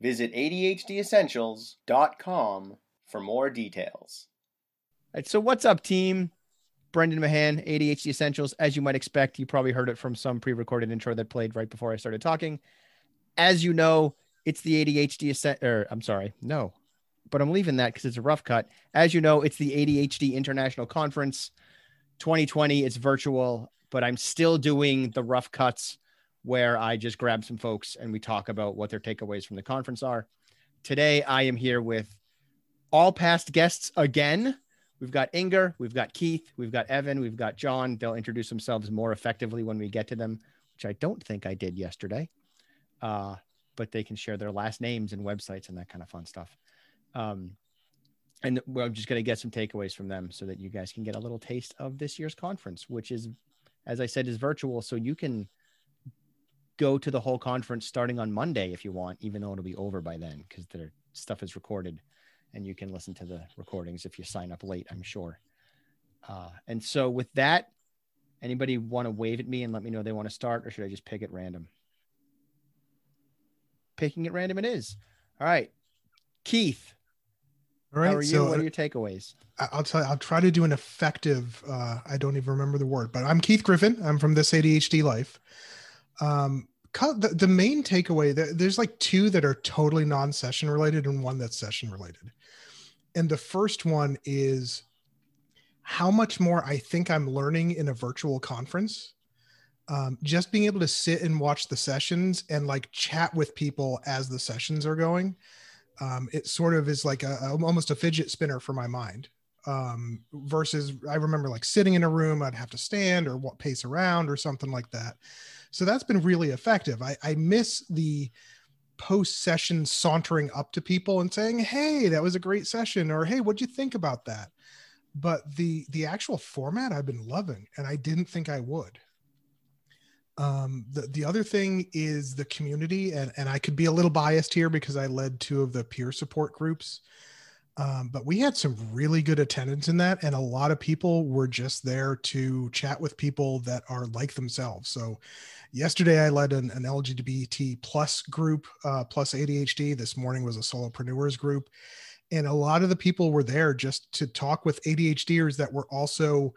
Visit ADHDessentials.com for more details. All right, so what's up, team? Brendan Mahan, ADHD Essentials. As you might expect, you probably heard it from some pre-recorded intro that played right before I started talking. As you know, it's the ADHD or er, I'm sorry, no, but I'm leaving that because it's a rough cut. As you know, it's the ADHD International Conference 2020. It's virtual, but I'm still doing the rough cuts where I just grab some folks and we talk about what their takeaways from the conference are. Today, I am here with all past guests again. We've got Inger, we've got Keith, we've got Evan, we've got John. They'll introduce themselves more effectively when we get to them, which I don't think I did yesterday. Uh, but they can share their last names and websites and that kind of fun stuff. Um, and we're just going to get some takeaways from them so that you guys can get a little taste of this year's conference, which is, as I said, is virtual. So you can go to the whole conference starting on Monday if you want, even though it'll be over by then because their stuff is recorded and you can listen to the recordings if you sign up late, I'm sure. Uh, and so with that, anybody want to wave at me and let me know they want to start or should I just pick at random? Picking at random it is. All right. Keith. All right. How are you? So what are your takeaways? I'll tell you, I'll try to do an effective, uh, I don't even remember the word, but I'm Keith Griffin. I'm from This ADHD Life. Um, the, the main takeaway there's like two that are totally non-session related and one that's session related. And the first one is how much more i think i'm learning in a virtual conference. Um, just being able to sit and watch the sessions and like chat with people as the sessions are going um, it sort of is like a, almost a fidget spinner for my mind. Um, versus i remember like sitting in a room i'd have to stand or pace around or something like that so that's been really effective. I, I miss the post session sauntering up to people and saying, "Hey, that was a great session," or "Hey, what'd you think about that?" But the the actual format I've been loving, and I didn't think I would. Um, the the other thing is the community, and and I could be a little biased here because I led two of the peer support groups. Um, but we had some really good attendance in that, and a lot of people were just there to chat with people that are like themselves. So, yesterday I led an, an LGBT plus group, uh, plus ADHD. This morning was a solopreneurs group, and a lot of the people were there just to talk with ADHDers that were also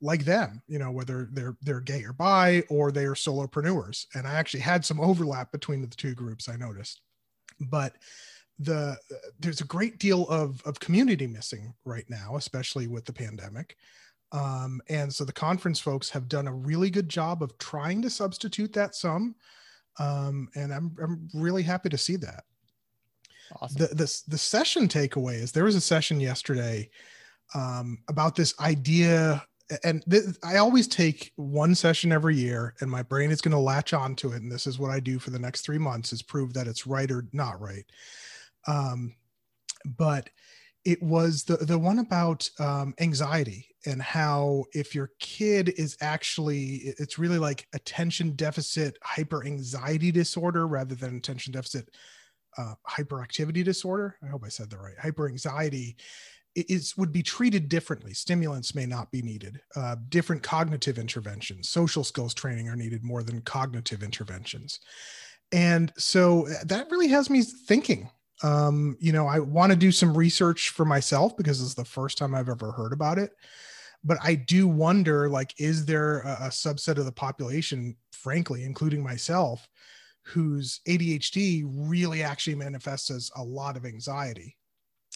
like them. You know, whether they're they're gay or bi or they are solopreneurs. And I actually had some overlap between the two groups. I noticed, but the there's a great deal of of community missing right now, especially with the pandemic. Um, and so the conference folks have done a really good job of trying to substitute that some. Um, and I'm I'm really happy to see that. Awesome. The, the the session takeaway is there was a session yesterday um, about this idea and th- I always take one session every year, and my brain is going to latch onto it. And this is what I do for the next three months: is prove that it's right or not right. Um, but it was the the one about um, anxiety and how if your kid is actually it's really like attention deficit hyper anxiety disorder rather than attention deficit uh, hyperactivity disorder. I hope i said that right. Hyper anxiety is would be treated differently. Stimulants may not be needed. Uh, different cognitive interventions social skills training are needed more than cognitive interventions. And so uh, that really has me thinking um, you know, I want to do some research for myself because it's the first time I've ever heard about it. But I do wonder, like, is there a, a subset of the population, frankly, including myself, whose ADHD really actually manifests as a lot of anxiety?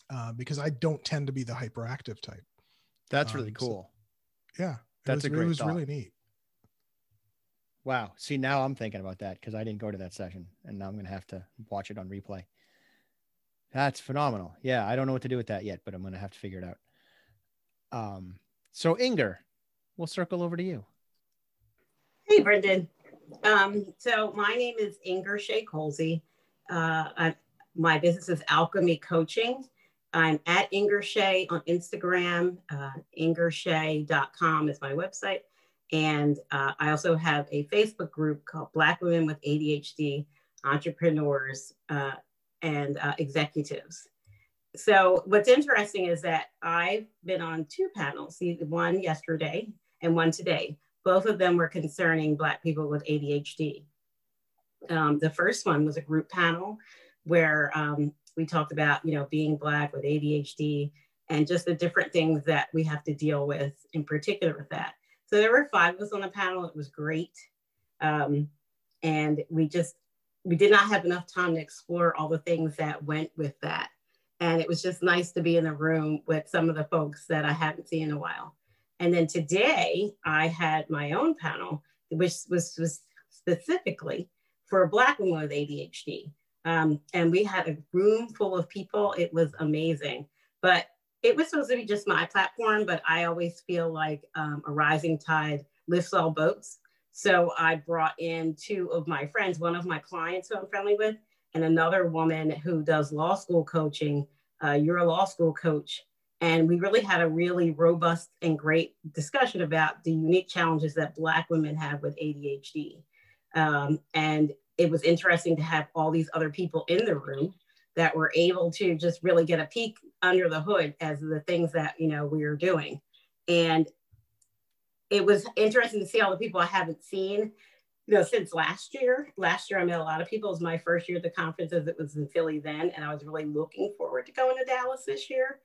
Uh, because I don't tend to be the hyperactive type. That's really um, cool. So, yeah, that's was, a great. It was thought. really neat. Wow. See, now I'm thinking about that because I didn't go to that session, and now I'm going to have to watch it on replay. That's phenomenal. Yeah, I don't know what to do with that yet, but I'm going to have to figure it out. Um, so Inger, we'll circle over to you. Hey, Brendan. Um, so my name is Inger Shea Colsey, Uh, my business is Alchemy Coaching. I'm at Inger Shea on Instagram. Uh, IngerShea.com is my website. And uh, I also have a Facebook group called Black Women with ADHD Entrepreneurs uh, and uh, Executives. So, what's interesting is that I've been on two panels, one yesterday and one today. Both of them were concerning Black people with ADHD. Um, the first one was a group panel where um, we talked about, you know, being Black with ADHD and just the different things that we have to deal with in particular with that. So there were five of us on the panel. It was great. Um, and we just, we did not have enough time to explore all the things that went with that. And it was just nice to be in the room with some of the folks that I haven't seen in a while. And then today I had my own panel, which was, was specifically for Black woman with ADHD. Um, and we had a room full of people. It was amazing. But it was supposed to be just my platform, but I always feel like um, a rising tide lifts all boats. So I brought in two of my friends, one of my clients who I'm friendly with, and another woman who does law school coaching. Uh, you're a law school coach. And we really had a really robust and great discussion about the unique challenges that Black women have with ADHD. Um, and it was interesting to have all these other people in the room that were able to just really get a peek under the hood as the things that you know we were doing and it was interesting to see all the people i haven't seen you know since last year. Last year i met a lot of people. It was my first year at the conference as it was in philly then and i was really looking forward to going to dallas this year.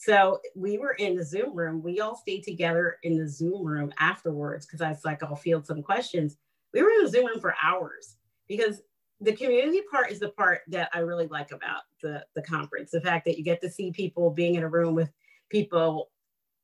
So we were in the zoom room. We all stayed together in the zoom room afterwards because i was like i'll field some questions. We were in the zoom room for hours because the community part is the part that I really like about the, the conference. The fact that you get to see people being in a room with people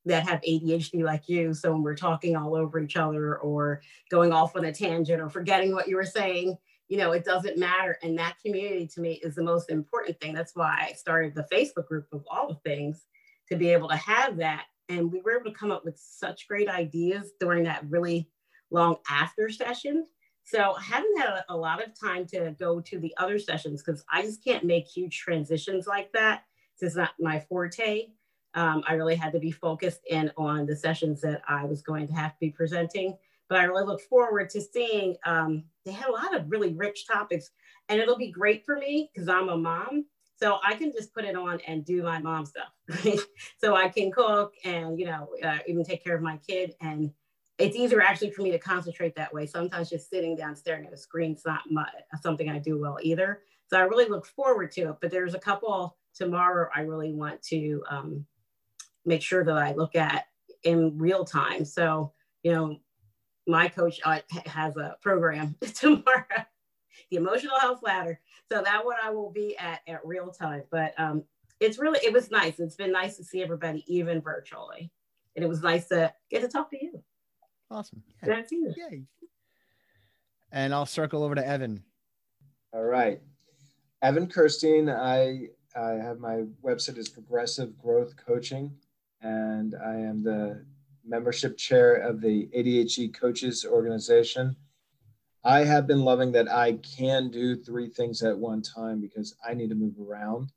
that have ADHD like you. So when we're talking all over each other or going off on a tangent or forgetting what you were saying, you know, it doesn't matter. And that community to me is the most important thing. That's why I started the Facebook group of all the things to be able to have that. And we were able to come up with such great ideas during that really long after session so I haven't had a, lot of time to go to the other sessions because I just can't make huge transitions like that. It's not my forte. Um, I really had to be focused in on the sessions that I was going to have to be presenting. But I really look forward to seeing, um, they had a lot of really rich topics and it'll be great for me because I'm a mom. So I can just put it on and do my mom stuff. So I can cook and, you know, uh, even take care of my kid and it's easier actually for me to concentrate that way. Sometimes just sitting down staring at a screen is not my, something I do well either. So I really look forward to it. But there's a couple tomorrow I really want to um, make sure that I look at in real time. So, you know, my coach uh, has a program tomorrow, the emotional health ladder. So that one I will be at at real time. But um, it's really, it was nice. It's been nice to see everybody even virtually. And it was nice to get to talk to you. Awesome. Yeah. That's you. Yay. And I'll circle over to Evan. All right. Evan Kirstein, I, I have my website is Progressive Growth Coaching, and I am the membership chair of the ADHD Coaches Organization. I have been loving that I can do three things at one time because I need to move around.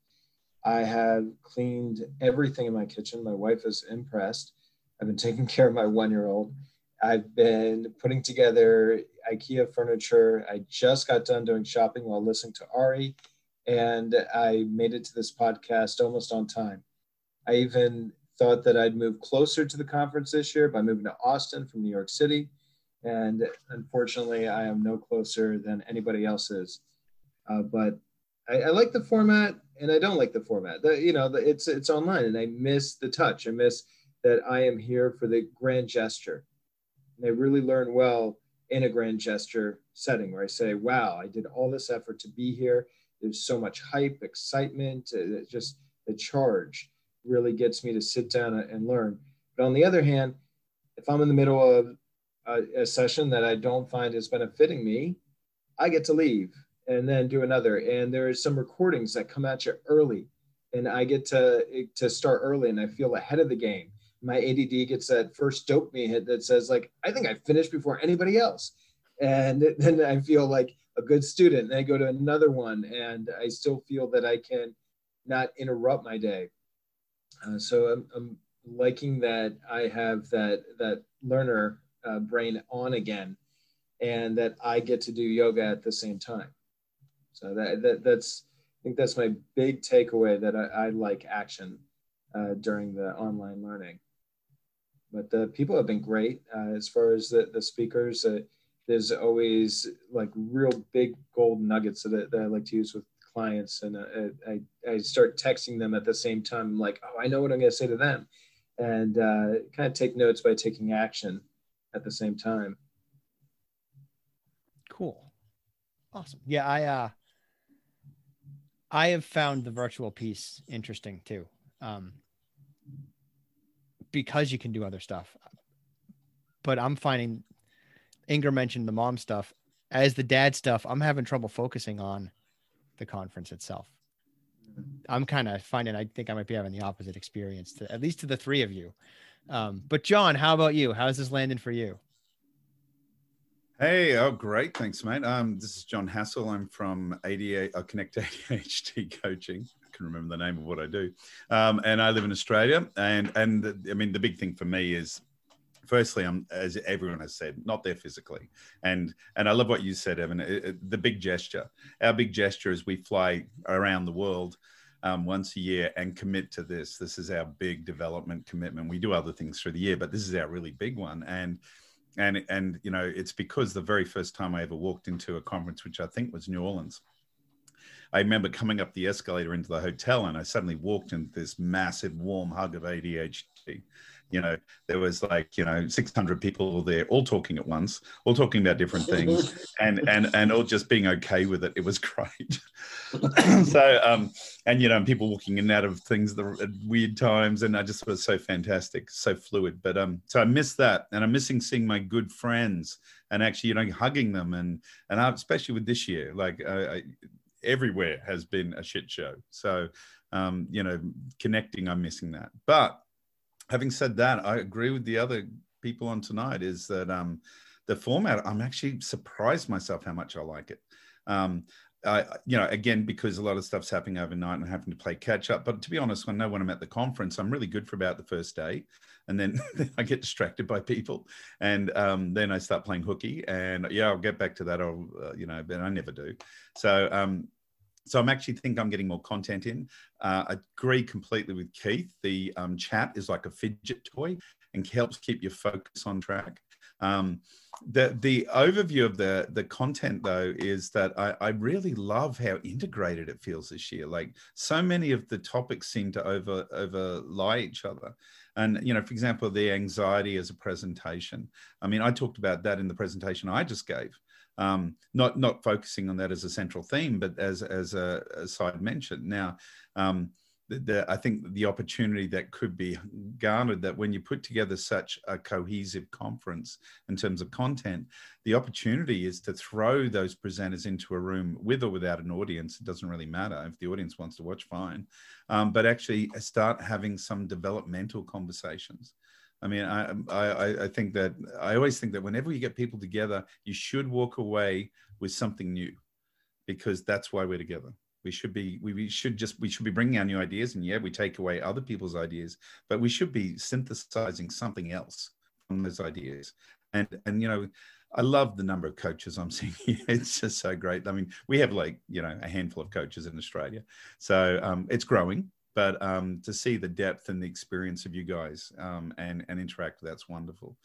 I have cleaned everything in my kitchen. My wife is impressed. I've been taking care of my one year old. I've been putting together IKEA furniture. I just got done doing shopping while listening to Ari, and I made it to this podcast almost on time. I even thought that I'd move closer to the conference this year by moving to Austin from New York City. And unfortunately, I am no closer than anybody else is. Uh, but I, I, like the format, and I don't like the format. The, you know, the, it's it's online, and I miss the touch. I miss that I am here for the grand gesture and they really learn well in a grand gesture setting where I say, wow, I did all this effort to be here. There's so much hype, excitement, uh, just the charge really gets me to sit down and learn. But on the other hand, if I'm in the middle of a, a session that I don't find is benefiting me, I get to leave and then do another. And there are some recordings that come at you early, and I get to to start early, and I feel ahead of the game my ADD gets that first dopamine hit that says like, I think I finished before anybody else. And then I feel like a good student and I go to another one and I still feel that I can not interrupt my day. Uh, so I'm, I'm, liking that I have that that learner uh, brain on again, and that I get to do yoga at the same time. So that, that that's I think that's my big takeaway that I, I like action uh, during the online learning. But the people have been great uh, as far as the, the speakers. Uh, there's always like real big gold nuggets that, that I like to use with clients, and uh, I, I start texting them at the same time. I'm like, oh, I know what I'm going to say to them, and uh, kind of take notes by taking action at the same time. Cool, awesome. Yeah, I uh, I have found the virtual piece interesting too, um, because you can do other stuff. But I'm finding Inger mentioned the mom stuff. As the dad stuff, I'm having trouble focusing on the conference itself. I'm kind of finding I think I might be having the opposite experience to at least to the three of you. Um, but John, how about you? How's this landing for you? Hey, oh great, thanks, mate. Um, this is John Hassel. I'm from ADA uh, Connect ADHD Coaching. I can remember the name of what I do, um, and I live in Australia. And and the, I mean, the big thing for me is firstly, I'm as everyone has said, not there physically, and and I love what you said, Evan. It, it, the big gesture, our big gesture is we fly around the world um, once a year and commit to this. This is our big development commitment. We do other things through the year, but this is our really big one, and and and you know it's because the very first time I ever walked into a conference, which I think was New Orleans. I remember coming up the escalator into the hotel and I suddenly walked into this massive warm hug of ADHD you know there was like you know 600 people there all talking at once all talking about different things and and and all just being okay with it. It was great. So um and you know people walking in and out of things at weird times and i just was so fantastic so fluid. But um so i miss that and i'm missing seeing my good friends and actually you know hugging them and and I, especially with this year like I, I, everywhere has been a shit show. So um you know connecting i'm missing that. But having said that, I agree with the other people on tonight. Is that um, the format? I'm actually surprised myself how much I like it. Um, I, you know, again, because a lot of stuff's happening overnight and having to play catch up. But to be honest, I know when I'm at the conference, I'm really good for about the first day, and then, then I get distracted by people, and um, then I start playing hooky, and yeah, I'll get back to that. I'll, uh, you know, but I never do. So um, so I'm actually think I'm getting more content in. Uh, I agree completely with Keith. The um, chat is like a fidget toy and helps keep your focus on track. Um, the the overview of the the content though is that I, I really love how integrated it feels this year. Like so many of the topics seem to over overlie each other. And you know, for example, the anxiety as a presentation. I mean, I talked about that in the presentation I just gave um, not not focusing on that as a central theme, but as as a, side mention. Now, um, the, the, I think the opportunity that could be garnered that when you put together such a cohesive conference in terms of content, the opportunity is to throw those presenters into a room with or without an audience. It doesn't really matter if the audience wants to watch, fine, um, but actually start having some developmental conversations. I mean, I, I, I think that I always think that whenever you get people together, you should walk away with something new, because that's why we're together. We should be, we, we should just, we should be bringing our new ideas, and yeah, we take away other people's ideas, but we should be synthesizing something else from those ideas. And and you know, I love the number of coaches I'm seeing. It's just so great. I mean, we have like you know a handful of coaches in Australia, so um, it's growing but um, to see the depth and the experience of you guys um, and and interact that's wonderful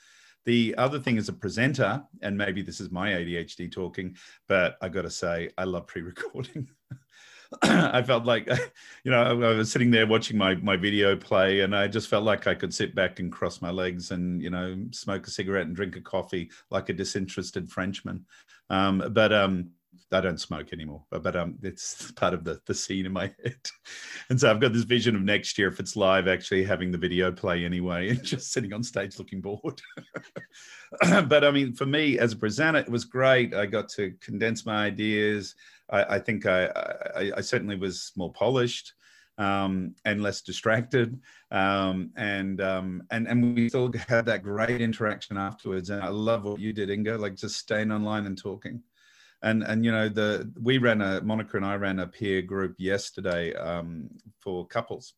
the other thing as a presenter and maybe this is my adhd talking but i got to say i love pre-recording I felt like, you know, I was sitting there watching my my video play, and I just felt like I could sit back and cross my legs and you know smoke a cigarette and drink a coffee like a disinterested Frenchman. Um, but um, I don't smoke anymore, but, but um, it's part of the, the scene in my head. And so I've got this vision of next year, if it's live, actually having the video play anyway and just sitting on stage looking bored. but I mean, for me as a presenter, it was great. I got to condense my ideas. I, I think I, I, I, certainly was more polished um, and less distracted. Um, and, um, and, and we still had that great interaction afterwards. And I love what you did, Inger, like just staying online and talking and and you know the we ran a Monica and I ran a peer group yesterday um, for couples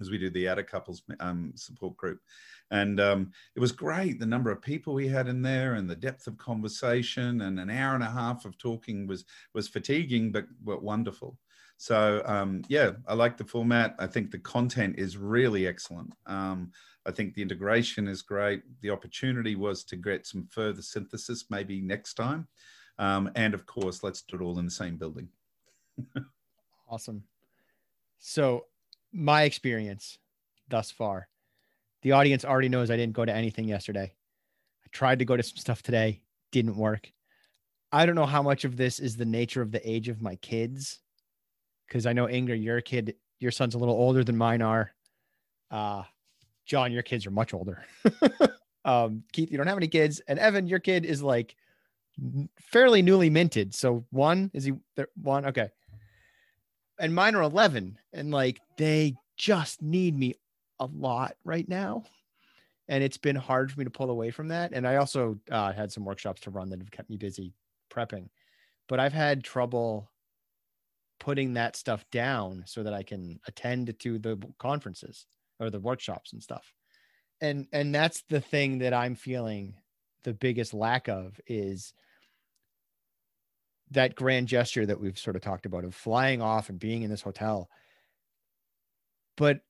as we do the outer couples um, support group. And um, it was great. The number of people we had in there and the depth of conversation and an hour and a half of talking was was fatiguing, but, but wonderful. So um, yeah, I like the format. I think the content is really excellent. Um, I think the integration is great. The opportunity was to get some further synthesis maybe next time. Um, and of course, let's do it all in the same building. awesome. So my experience thus far, the audience already knows I didn't go to anything yesterday. I tried to go to some stuff today, didn't work. I don't know how much of this is the nature of the age of my kids, because I know Inger, your kid, your son's a little older than mine are. Uh, John, your kids are much older. um, Keith, you don't have any kids, and Evan, your kid is like fairly newly minted. So one is he one? Okay and mine are 11 and like they just need me a lot right now and it's been hard for me to pull away from that and i also uh, had some workshops to run that have kept me busy prepping but i've had trouble putting that stuff down so that i can attend to the conferences or the workshops and stuff and and that's the thing that i'm feeling the biggest lack of is that grand gesture that we've sort of talked about of flying off and being in this hotel. But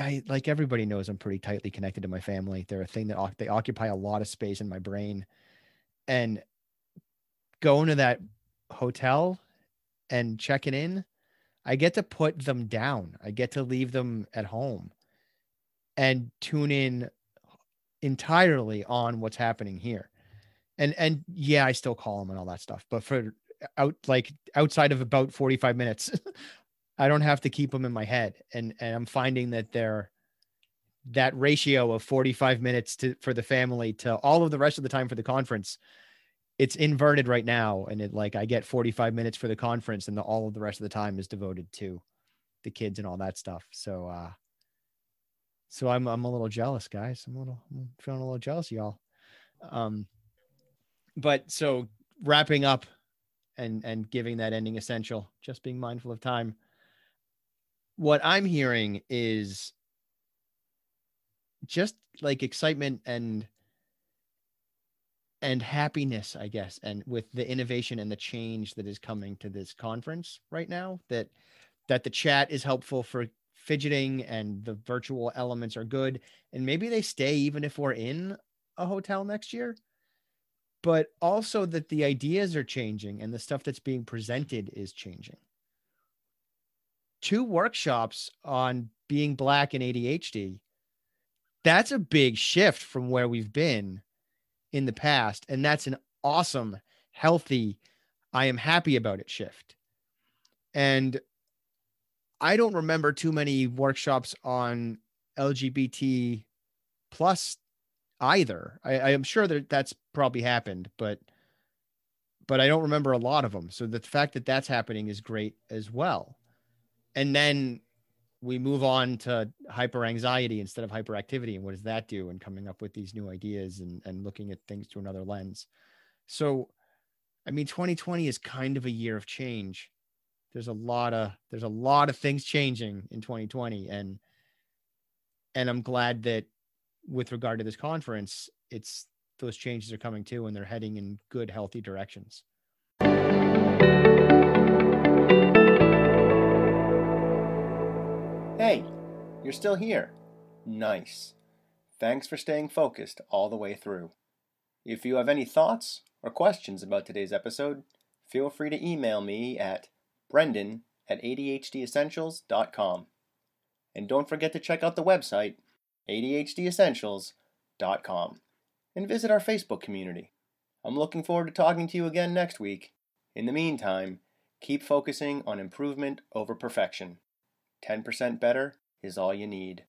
I like everybody knows I'm pretty tightly connected to my family. They're a thing that they occupy a lot of space in my brain. And going to that hotel and checking in, I get to put them down. I get to leave them at home and tune in entirely on what's happening here and and yeah, I still call them and all that stuff. But for out like outside of about 45 minutes, I don't have to keep them in my head. And and I'm finding that they're that ratio of 45 minutes to for the family to all of the rest of the time for the conference it's inverted right now and it like i get 45 minutes for the conference and the, all of the rest of the time is devoted to the kids and all that stuff so uh so i'm i'm a little jealous guys i'm a little I'm feeling a little jealous y'all um but so wrapping up and and giving that ending essential just being mindful of time. What i'm hearing is just like excitement and and happiness i guess and with the innovation and the change that is coming to this conference right now that that the chat is helpful for fidgeting and the virtual elements are good. And maybe they stay even if we're in a hotel next year but also that the ideas are changing and the stuff that's being presented is changing. Two workshops on being black and ADHD. That's a big shift from where we've been in the past. And that's an awesome, healthy, I am happy about it shift. And I don't remember too many workshops on LGBT plus either. I, I am sure that that's probably happened, but but I don't remember a lot of them. So the fact that that's happening is great as well. And then we move on to hyper anxiety instead of hyperactivity and what does that do and coming up with these new ideas and, and looking at things through another lens so i mean 2020 is kind of a year of change there's a lot of there's a lot of things changing in 2020 and and i'm glad that with regard to this conference, it's those changes are coming too, and they're heading in good, healthy directions. Hey, you're still here. Nice. Thanks for staying focused all the way through. If you have any thoughts or questions about today's episode, feel free to email me at brendan at adhdessentials.com. And don't forget to check out the website ADHDessentials.com, and visit our Facebook community. I'm looking forward to talking to you again next week. In the meantime, keep focusing on improvement over perfection. 10% better is all you need.